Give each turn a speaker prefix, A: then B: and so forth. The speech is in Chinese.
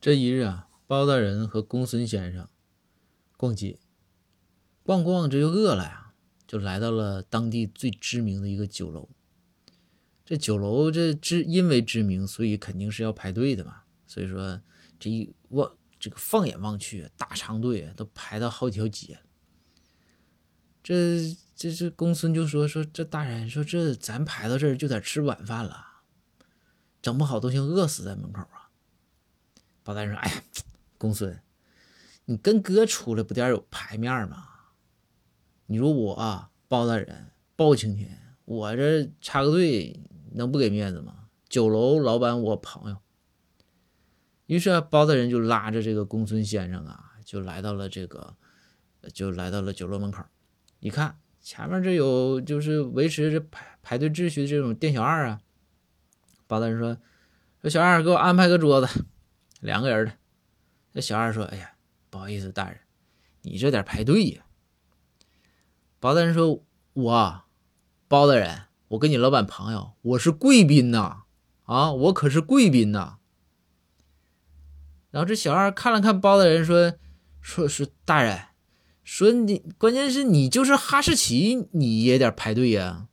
A: 这一日啊，包大人和公孙先生逛街，逛逛这就饿了呀，就来到了当地最知名的一个酒楼。这酒楼这知因为知名，所以肯定是要排队的嘛。所以说这一望这个放眼望去，大长队都排到好几条街。这这这公孙就说说这大人说这咱排到这儿就得吃晚饭了，整不好都先饿死在门口啊。包大人说：“哎呀，公孙，你跟哥出来不点有排面吗？你说我，包大人包青天，我这插个队能不给面子吗？酒楼老板我朋友。”于是，包大人就拉着这个公孙先生啊，就来到了这个，就来到了酒楼门口。一看前面这有就是维持着排排队秩序的这种店小二啊，包大人说：“说小二给我安排个桌子。”两个人的，这小二说：“哎呀，不好意思，大人，你这点排队呀。”包大人说：“我，包大人，我跟你老板朋友，我是贵宾呐，啊，我可是贵宾呐。”然后这小二看了看包大人，说：“说说大人，说你关键是你就是哈士奇，你也得排队呀。”